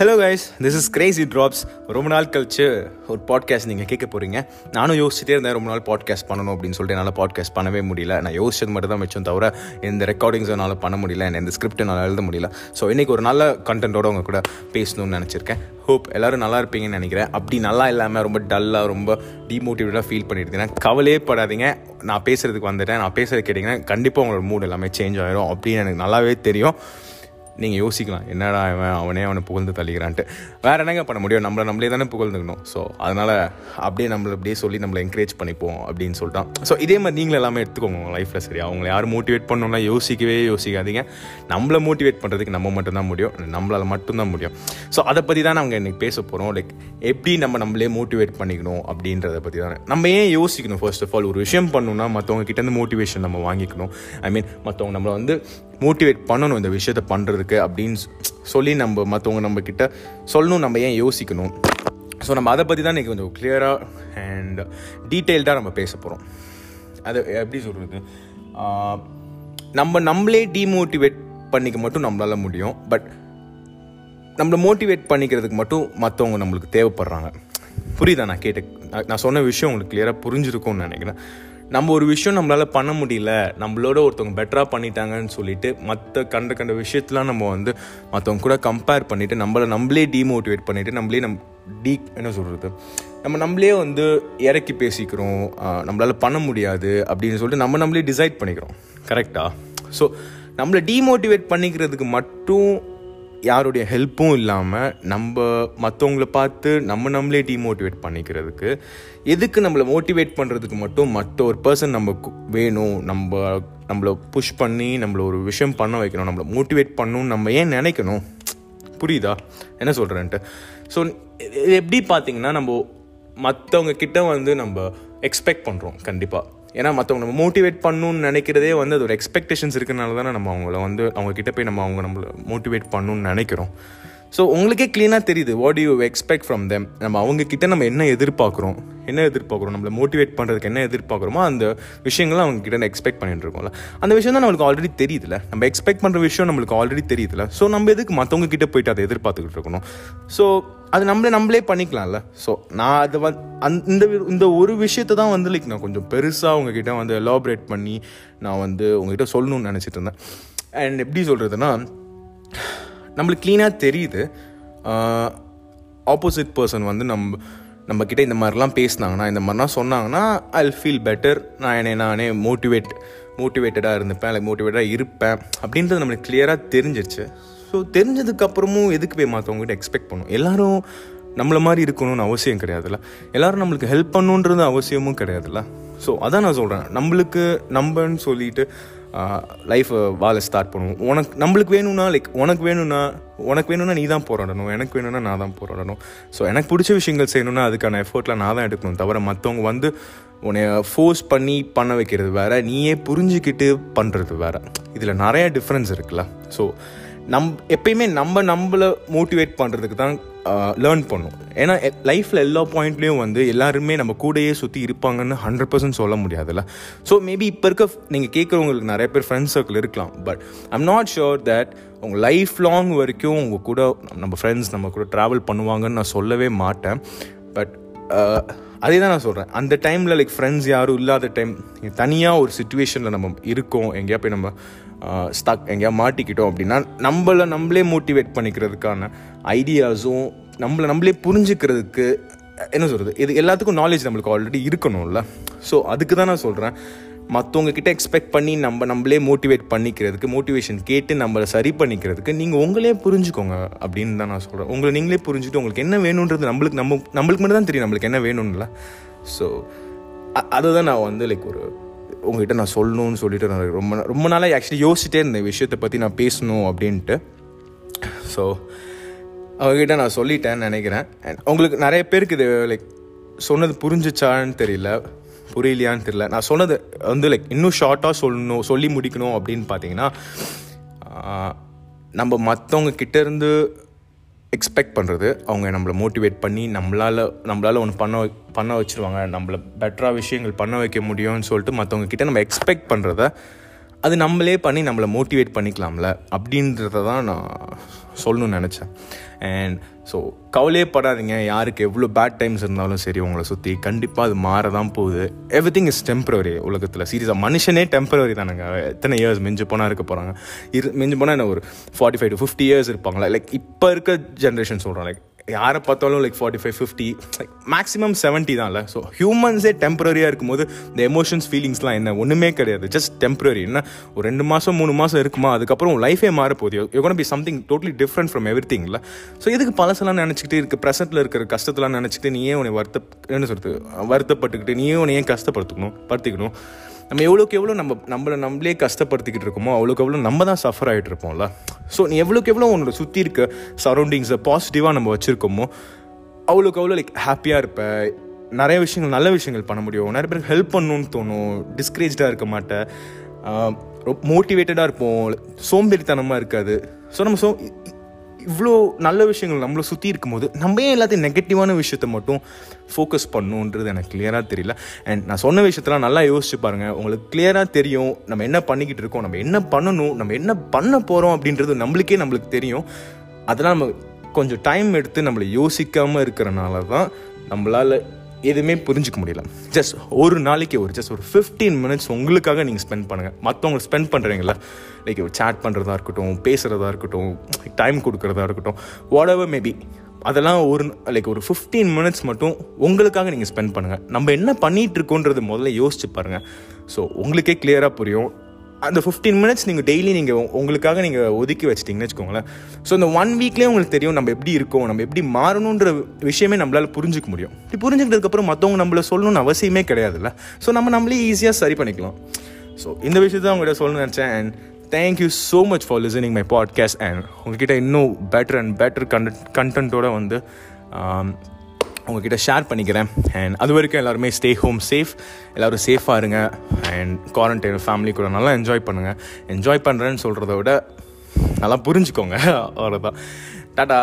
Hello guys this is crazy drops ரொம்ப நாள் கழிச்சு ஒரு பாட்காஸ்ட் நீங்கள் கேட்க போகிறீங்க நானும் யோசிச்சுட்டே இருந்தேன் ரொம்ப நாள் பாட்காஸ்ட் பண்ணணும் அப்படின்னு சொல்லிட்டு என்னால் பாட்காஸ்ட் பண்ணவே முடியல. நான் யோசிச்சது மட்டும் தான் மிச்சம் தவிர இந்த ரெக்கார்டிங்ஸ் என்னால் பண்ண முடியல எந்த ஸ்கிரிப்ட் என்னால் எழுத முடியல. ஸோ இன்றைக்கி ஒரு நல்ல கண்டென்ட்டோட உங்கள் கூட பேசணும்னு நினச்சிருக்கேன். ஹோப் எல்லோரும் நல்லா இருப்பீங்கன்னு நினைக்கிறேன். அப்படி நல்லா இல்லாமல் ரொம்ப டல்லாக ரொம்ப டிமோட்டிவேட்டாக ஃபீல் பண்ணிட்டு கவலையே படாதீங்க. நான் பேசுகிறதுக்கு வந்துட்டேன். நான் பேசுறது கேட்டிங்கன்னா கண்டிப்பாக உங்களோட மூட் எல்லாமே சேஞ்ச் ஆகிரும் அப்படின்னு எனக்கு நல்லாவே தெரியும். நீங்கள் யோசிக்கலாம் என்னடா அவன் அவனே அவனை புகழ்ந்து தள்ளிக்கிறான்ட்டு வேறு என்னங்க பண்ண முடியும்? நம்மளை நம்மளே தானே புகழ்ந்துக்கணும். ஸோ அதனால் அப்படியே நம்மளை அப்படியே சொல்லி நம்மளை என்கரேஜ் பண்ணிப்போம் அப்படின்னு சொல்லிட்டான். ஸோ இதே மாதிரி நீங்களும் எல்லாமே எடுத்துக்கோங்க உங்கள் லைஃப்பில் சரி அவங்கள யாரும் மோட்டிவேட் பண்ணணும்னா யோசிக்கவே யோசிக்காதீங்க. நம்மளை மோட்டிவேட் பண்ணுறதுக்கு நம்ம மட்டும்தான் முடியும். நம்மளால் மட்டும்தான் முடியும். ஸோ அதை பற்றி தான் நாங்கள் இன்றைக்கி பேச போகிறோம் லைக் எப்படி நம்ம நம்மளே மோட்டிவேட் பண்ணிக்கணும் அப்படின்றத பற்றி தான். நம்ம ஏன் யோசிக்கணும்? ஃபர்ஸ்ட் ஆஃப் ஆல் ஒரு விஷயம் பண்ணணும்னா மற்றவங்க கிட்டேருந்து மோட்டிவேஷன் நம்ம வாங்கிக்கணும். ஐ மீன் மற்றவங்க நம்மளை வந்து மோட்டிவேட் பண்ணணும் இந்த விஷயத்த பண்ணுறதுக்கு அப்படின்னு சொல்லி நம்ம மற்றவங்க நம்மக்கிட்ட சொல்லணும் நம்ம ஏன் யோசிக்கணும். ஸோ நம்ம அதை பற்றி தான் இன்றைக்கி கொஞ்சம் கிளியராக அண்ட் டீட்டெயில்டாக நம்ம பேச போகிறோம் அது எப்படி சொல்கிறது நம்ம நம்மளே டிமோட்டிவேட் பண்ணிக்க மட்டும் நம்மளால் முடியும். பட் நம்மளை மோட்டிவேட் பண்ணிக்கிறதுக்கு மட்டும் மற்றவங்க நம்மளுக்கு தேவைப்படுறாங்க. புரியுதா? நான் கேட்ட நான் சொன்ன விஷயம் உங்களுக்கு கிளியராக புரிஞ்சிருக்கும்னு நினைக்கிறேன். நம்ம ஒரு விஷயம் நம்மளால் பண்ண முடியல நம்மளோட ஒருத்தவங்க பெட்டராக பண்ணிட்டாங்கன்னு சொல்லிட்டு மற்ற கண்ட கண்ட விஷயத்தெலாம் நம்ம வந்து மற்றவங்க கூட கம்பேர் பண்ணிவிட்டு நம்மளை நம்மளே டிமோட்டிவேட் பண்ணிவிட்டு நம்மளே நம் டீ என்ன சொல்கிறது நம்ம நம்மளே வந்து இறக்கி பேசிக்கிறோம் நம்மளால் பண்ண முடியாது அப்படின்னு சொல்லிட்டு நம்ம நம்மளே டிசைட் பண்ணிக்கிறோம். கரெக்டாக ஸோ நம்மளை டிமோட்டிவேட் பண்ணிக்கிறதுக்கு மட்டும் யாருடைய ஹெல்ப்பும் இல்லாமல் நம்ம மற்றவங்கள பார்த்து நம்ம நம்மளே டிமோட்டிவேட் பண்ணிக்கிறதுக்கு எதுக்கு நம்மளை மோட்டிவேட் பண்ணுறதுக்கு மட்டும் மற்ற ஒரு பர்சன் நம்ம வேணும் நம்ம நம்மளை புஷ் பண்ணி நம்மளை ஒரு விஷயம் பண்ண வைக்கணும் நம்மளை மோட்டிவேட் பண்ணணும்னு நம்ம ஏன் நினைக்கணும்? புரியுதா? என்ன சொல்கிறேன்ட்டு ஸோ இது எப்படி பார்த்தீங்கன்னா நம்ம மற்றவங்க கிட்ட வந்து நம்ம எக்ஸ்பெக்ட் பண்ணுறோம் கண்டிப்பாக ஏன்னா மற்றவங்க நம்ம மோட்டிவேட் பண்ணணும்னு நினைக்கிறதே வந்து அது ஒரு எக்ஸ்பெக்டேஷன்ஸ் இருக்கிறனால தானே நம்ம அவங்கள வந்து அவங்க கிட்ட போய் நம்ம அவங்க நம்மளை மோட்டிவேட் பண்ணணும்னு நினைக்கிறோம். ஸோ உங்களுக்கே க்ளீனாக தெரியுது what you expect from them நம்ம அவங்கக்கிட்ட நம்ம என்ன எதிர்பார்க்குறோம்? என்ன எதிர்பார்க்குறோம்? நம்மளை மோட்டிவேட் பண்ணுறதுக்கு என்ன எதிர்பார்க்குறோமோ அந்த விஷயங்களும் அவங்க கிட்ட எக்ஸ்பெக்ட் பண்ணிட்டு இருக்கோம்ல. அந்த விஷயம் தான் நம்மளுக்கு ஆல்ரெடி தெரியுதுல. நம்ம எக்ஸ்பெக்ட் பண்ணுற விஷயம் நம்மளுக்கு ஆல்ரெடி தெரியுதுல. ஸோ நம்ம எதுக்கு மற்றவங்க கிட்ட போயிட்டு அதை எதிர்பார்த்துக்கிட்டு இருக்கணும்? ஸோ அது நம்மளே நம்மளே பண்ணிக்கலாம்ல. ஸோ நான் அதை வந்து அந் இந்த இந்த ஒரு விஷயத்தை தான் வந்து லைக் நான் கொஞ்சம் பெருசாக உங்ககிட்ட வந்து எலாபரேட் பண்ணி நான் வந்து உங்ககிட்ட சொல்லணும்னு நினச்சிட்டு இருந்தேன். அண்ட் எப்படி சொல்கிறதுனா நம்மளுக்கு க்ளீனாக தெரியுது. ஆப்போசிட் பர்சன் வந்து நம்ம நம்மக்கிட்ட இந்த மாதிரிலாம் பேசினாங்கன்னா இந்த மாதிரிலாம் சொன்னாங்கன்னா ஐ ஃபீல் பெட்டர் நான் என்னை நானே மோட்டிவேட் மோட்டிவேட்டடாக இருந்துப்பேன் இல்லை மோட்டிவேட்டாக இருப்பேன். அப்படின்றது நம்மளுக்கு கிளியராக தெரிஞ்சிருச்சு. ஸோ தெரிஞ்சதுக்கப்புறமும் எதுக்கு போய் மற்றவங்ககிட்ட எக்ஸ்பெக்ட் பண்ணும்? எல்லோரும் நம்மளை மாதிரி இருக்கணும்னு அவசியம் கிடையாதுல்ல? எல்லோரும் நம்மளுக்கு ஹெல்ப் பண்ணுன்றது அவசியமும் கிடையாதுல்ல? ஸோ அதான் நான் சொல்கிறேன் நம்மளுக்கு நம்பன்னு சொல்லிட்டு லைஃப்பை வாழ ஸ்டார்ட் பண்ணுவோம். உனக்கு நம்மளுக்கு வேணும்னா லைக் உனக்கு வேணும்னா உனக்கு வேணும்னா நீ தான் போராடணும். எனக்கு வேணும்னா நான் தான் போராடணும். ஸோ எனக்கு பிடிச்ச விஷயங்கள் செய்யணும்னா அதுக்கான எஃபர்ட்டில் நான் தான் எடுக்கணும் தவிர மற்றவங்க வந்து உன்னை ஃபோர்ஸ் பண்ணி பண்ண வைக்கிறது வேற நீயே புரிஞ்சுக்கிட்டு பண்ணுறது வேறு. இதில் நிறையா டிஃப்ரென்ஸ் இருக்குல்ல. ஸோ நம் எப்பயுமே நம்ம நம்மளை மோட்டிவேட் பண்ணுறதுக்கு தான் லேர்ன் பண்ணும். ஏன்னா லைஃப்பில் எல்லா பாயிண்ட்லேயும் வந்து எல்லாருமே நம்ம கூடயே சுற்றி இருப்பாங்கன்னு ஹண்ட்ரட் பர்சன்ட் சொல்ல முடியாதுல்ல. ஸோ மேபி இப்போ இருக்க நீங்கள் கேட்குறவங்களுக்கு நிறைய பேர் ஃப்ரெண்ட்ஸ் சர்க்கிள் இருக்கலாம். But I'm not sure that உங்கள் லைஃப் லாங் வரைக்கும் உங்கள் கூட நம்ம ஃப்ரெண்ட்ஸ் நம்ம கூட ட்ராவல் பண்ணுவாங்கன்னு நான் சொல்லவே மாட்டேன். பட் அதே தான் நான் சொல்கிறேன் அந்த டைமில் லைக் ஃப்ரெண்ட்ஸ் யாரும் இல்லாத டைம் தனியாக ஒரு சுச்சுவேஷனில் நம்ம இருக்கோம். எங்கேயா போய் நம்ம ஸ்டக் எங்கேயா மாட்டிக்கிட்டோம் அப்படின்னா நம்மளை நம்மளே மோட்டிவேட் பண்ணிக்கிறதுக்கான ஐடியாஸும் நம்மளை நம்மளே புரிஞ்சுக்கிறதுக்கு என்ன சொல்கிறது இது எல்லாத்துக்கும் நாலேஜ் நம்மளுக்கு ஆல்ரெடி இருக்கணும்ல. ஸோ அதுக்கு தான் நான் சொல்கிறேன் மற்றவங்க கிட்ட எக்ஸ்பெக்ட் பண்ணி நம்ம நம்மளே மோட்டிவேட் பண்ணிக்கிறதுக்கு மோட்டிவேஷன் கேட்டு நம்மளை சரி பண்ணிக்கிறதுக்கு நீங்கள் உங்களே புரிஞ்சுக்கோங்க அப்படின்னு தான் நான் சொல்கிறேன் உங்களை நீங்களே புரிஞ்சுட்டு உங்களுக்கு என்ன வேணுன்றது நம்மளுக்கு நம்ம நம்மளுக்கு மட்டும் தான் தெரியும் நம்மளுக்கு என்ன வேணும்ல ஸோ அதை தான் நான் வந்து லைக் ஒரு உங்ககிட்ட நான் சொல்லணும்னு சொல்லிட்டு நான் ரொம்ப ரொம்ப நாளாக ஆக்சுவலி யோசிச்சிட்டே இருந்தேன் விஷயத்தை பற்றி நான் பேசணும் அப்படின்ட்டு. ஸோ அவங்ககிட்ட நான் சொல்லிட்டேன்னு நினைக்கிறேன். அண்ட் உங்களுக்கு நிறைய பேருக்கு இது லைக் சொன்னது புரிஞ்சிச்சான்னு தெரியல புரியலையான்னு தெரியல. நான் சொன்னது வந்து லைக் இன்னும் ஷார்ட்டாக சொல்லணும் சொல்லி முடிக்கணும் அப்படின்னு பார்த்தீங்கன்னா நம்ம மற்றவங்க கிட்டேருந்து எக்ஸ்பெக்ட் பண்ணுறது அவங்க நம்மளை மோட்டிவேட் பண்ணி நம்மளால் நம்மளால் ஒன்று பண்ண பண்ண வச்சுருவாங்க. நம்மளை பெட்டராக விஷயங்கள் பண்ண வைக்க முடியும்னு சொல்லிட்டு மற்றவங்க கிட்டே நம்ம எக்ஸ்பெக்ட் பண்ணுறத அது நம்மளே பண்ணி நம்மளை மோட்டிவேட் பண்ணிக்கலாம்ல அப்படின்றத தான் நான் சொல்லணும்னு நினச்சேன். அண்ட் ஸோ கவலையே படாதீங்க. யாருக்கு எவ்வளோ பேட் டைம்ஸ் இருந்தாலும் சரி உங்களை சுற்றி கண்டிப்பாக அது மாற தான் போகுது. எவ்ரி திங் இஸ் டெம்பரவரி உலகத்தில். சீரியஸாக மனுஷனே டெம்பரவரி தானுங்க. எத்தனை இயர்ஸ் மிஞ்சு போனால் இருக்க போகிறாங்க இரு மிஞ்சு போனால் என்ன ஒரு forty five to fifty years இருப்பாங்களா? லைக் இப்போ இருக்க ஜென்ரேஷன் சொல்கிறேன் லைக் யாரை பார்த்தாலும் like forty five fifty like maximum seventy தான்ல so ஹியூமன்ஸே டெம்பரரியாக இருக்கும்போது இந்த எமோஷன்ஸ் ஃபீலிங்ஸ்லாம் என்ன? ஒன்றுமே கிடையாது. ஜஸ்ட் டெம்பரரி என்ன? ஒரு ரெண்டு மாதம் மூணு மாதம் இருக்குமா? அதுக்கப்புறம் லைஃபே மாற போகுது you be something totally different from every திங்ல so இதுக்கு பழசெல்லாம் நினச்சிக்கிட்டு இருக்க? ப்ரெசென்ட்டில் இருக்கிற கஷ்டத்தெல்லாம் நினச்சிக்கிட்டு நீயே உன்னை வருத்த என்ன சொல்கிறது வருத்தப்பட்டுக்கிட்டு நீயே உன்னை ஏன் கஷ்டப்படுத்திக்கணும் படுத்திக்கணும்? நம்ம எவ்வளோக்கு எவ்வளோ நம்ம நம்மளை நம்மளே கஷ்டப்படுத்திக்கிட்டு இருக்கோமோ அவ்வளோக்கு எவ்வளோ நம்ம தான் சஃபர் ஆகிட்டு இருப்போம்ல. ஸோ நீ எவ்வளோக்கு எவ்வளோ உன்னோட சுற்றி இருக்க சரௌண்டிங்ஸை பாசிட்டிவாக நம்ம வச்சுருக்கோமோ அவ்வளோக்கு அவ்வளோ லைக் ஹாப்பியாக இருப்ப. நிறைய விஷயங்கள் நல்ல விஷயங்கள் பண்ண முடியும். நிறைய பேருக்கு ஹெல்ப் பண்ணணும்னு தோணும். டிஸ்கரேஜாக இருக்க மாட்டேன் மோட்டிவேட்டடாக இருப்போம். சோம்பேறித்தனமாக இருக்காது. ஸோ நம்ம சோ இவ்வளோ நல்ல விஷயங்கள் நம்மளை சுற்றி இருக்கும்போது நம்ம ஏன் எல்லாத்தையும் நெகட்டிவான விஷயத்த மட்டும் ஃபோக்கஸ் பண்ணுன்றது எனக்கு கிளியராக தெரியல. அண்ட் நான் சொன்ன விஷயத்தெல்லாம் நல்லா யோசிச்சு பாருங்கள் உங்களுக்கு கிளியராக தெரியும். நம்ம என்ன பண்ணிக்கிட்டு இருக்கோம் நம்ம என்ன பண்ணணும் நம்ம என்ன பண்ண போகிறோம் அப்படின்றது நம்மளுக்கே நம்மளுக்கு தெரியும். அதெல்லாம் நம்ம கொஞ்சம் டைம் எடுத்து நம்மளை யோசிக்காமல் இருக்கிறனால தான் நம்மளால் எதுவுமே புரிஞ்சிக்க முடியல. ஜஸ்ட் ஒரு நாளைக்கு ஒரு ஜஸ்ட் ஒரு ஃபிஃப்டீன் மினிட்ஸ் உங்களுக்காக நீங்கள் ஸ்பெண்ட் பண்ணுங்கள் மற்றவங்க ஸ்பெண்ட் பண்ணுறீங்களா லைக் சேட் பண்ணுறதா இருக்கட்டும் பேசுகிறதா இருக்கட்டும் டைம் கொடுக்குறதா இருக்கட்டும் வாட் எவர் மேபி அதெல்லாம் ஒரு லைக் ஒரு ஃபிஃப்டீன் மினிட்ஸ் மட்டும் உங்களுக்காக நீங்கள் ஸ்பெண்ட் பண்ணுங்கள் நம்ம என்ன பண்ணிகிட்ருக்கோன்றது முதல்ல யோசிச்சு பாருங்கள் ஸோ உங்களுக்கே கிளியராக புரியும். அந்த ஃபிஃப்டீன் மினிட்ஸ் நீங்கள் டெய்லி நீங்கள் உங்களுக்காக நீங்கள் ஒதுக்கி வச்சிட்டிங்கன்னு வச்சுக்கோங்களேன். ஸோ இந்த ஒன் வீக்லேயே உங்களுக்கு தெரியும் நம்ம எப்படி இருக்கோம் நம்ம எப்படி மாறணுன்ற விஷயமே நம்மளால் புரிஞ்சிக்க முடியும். இப்படி புரிஞ்சுக்கிட்டதுக்கப்புறம் மற்றவங்க நம்மள சொல்லணும்னு அவசியமே கிடையாதுல்ல. ஸோ நம்ம நம்மளே ஈஸியாக சரி பண்ணிக்கலாம். ஸோ இந்த விஷயத்த உங்கள்கிட்ட சொல்லணும்னு நினச்சேன் and thank you so much for listening my podcast and உங்ககிட்ட இன்னும் பெட்டர் அண்ட் பெட்டர் கண்ட் கண்டென்ட்டோட வந்து um, உங்ககிட்ட ஷேர் பண்ணிக்கிறேன். அண்ட் அது வரைக்கும் எல்லாருமே ஸ்டே ஹோம் சேஃப் எல்லோரும் சேஃபாக இருங்க. அண்ட் குவாரண்டைன் ஃபேமிலி கூட நல்லா என்ஜாய் பண்ணுங்கள் என்ஜாய் பண்ணுறேன்னு சொல்கிறத விட நல்லா புரிஞ்சுக்கோங்க. அவ்வளோதான் டாட்டா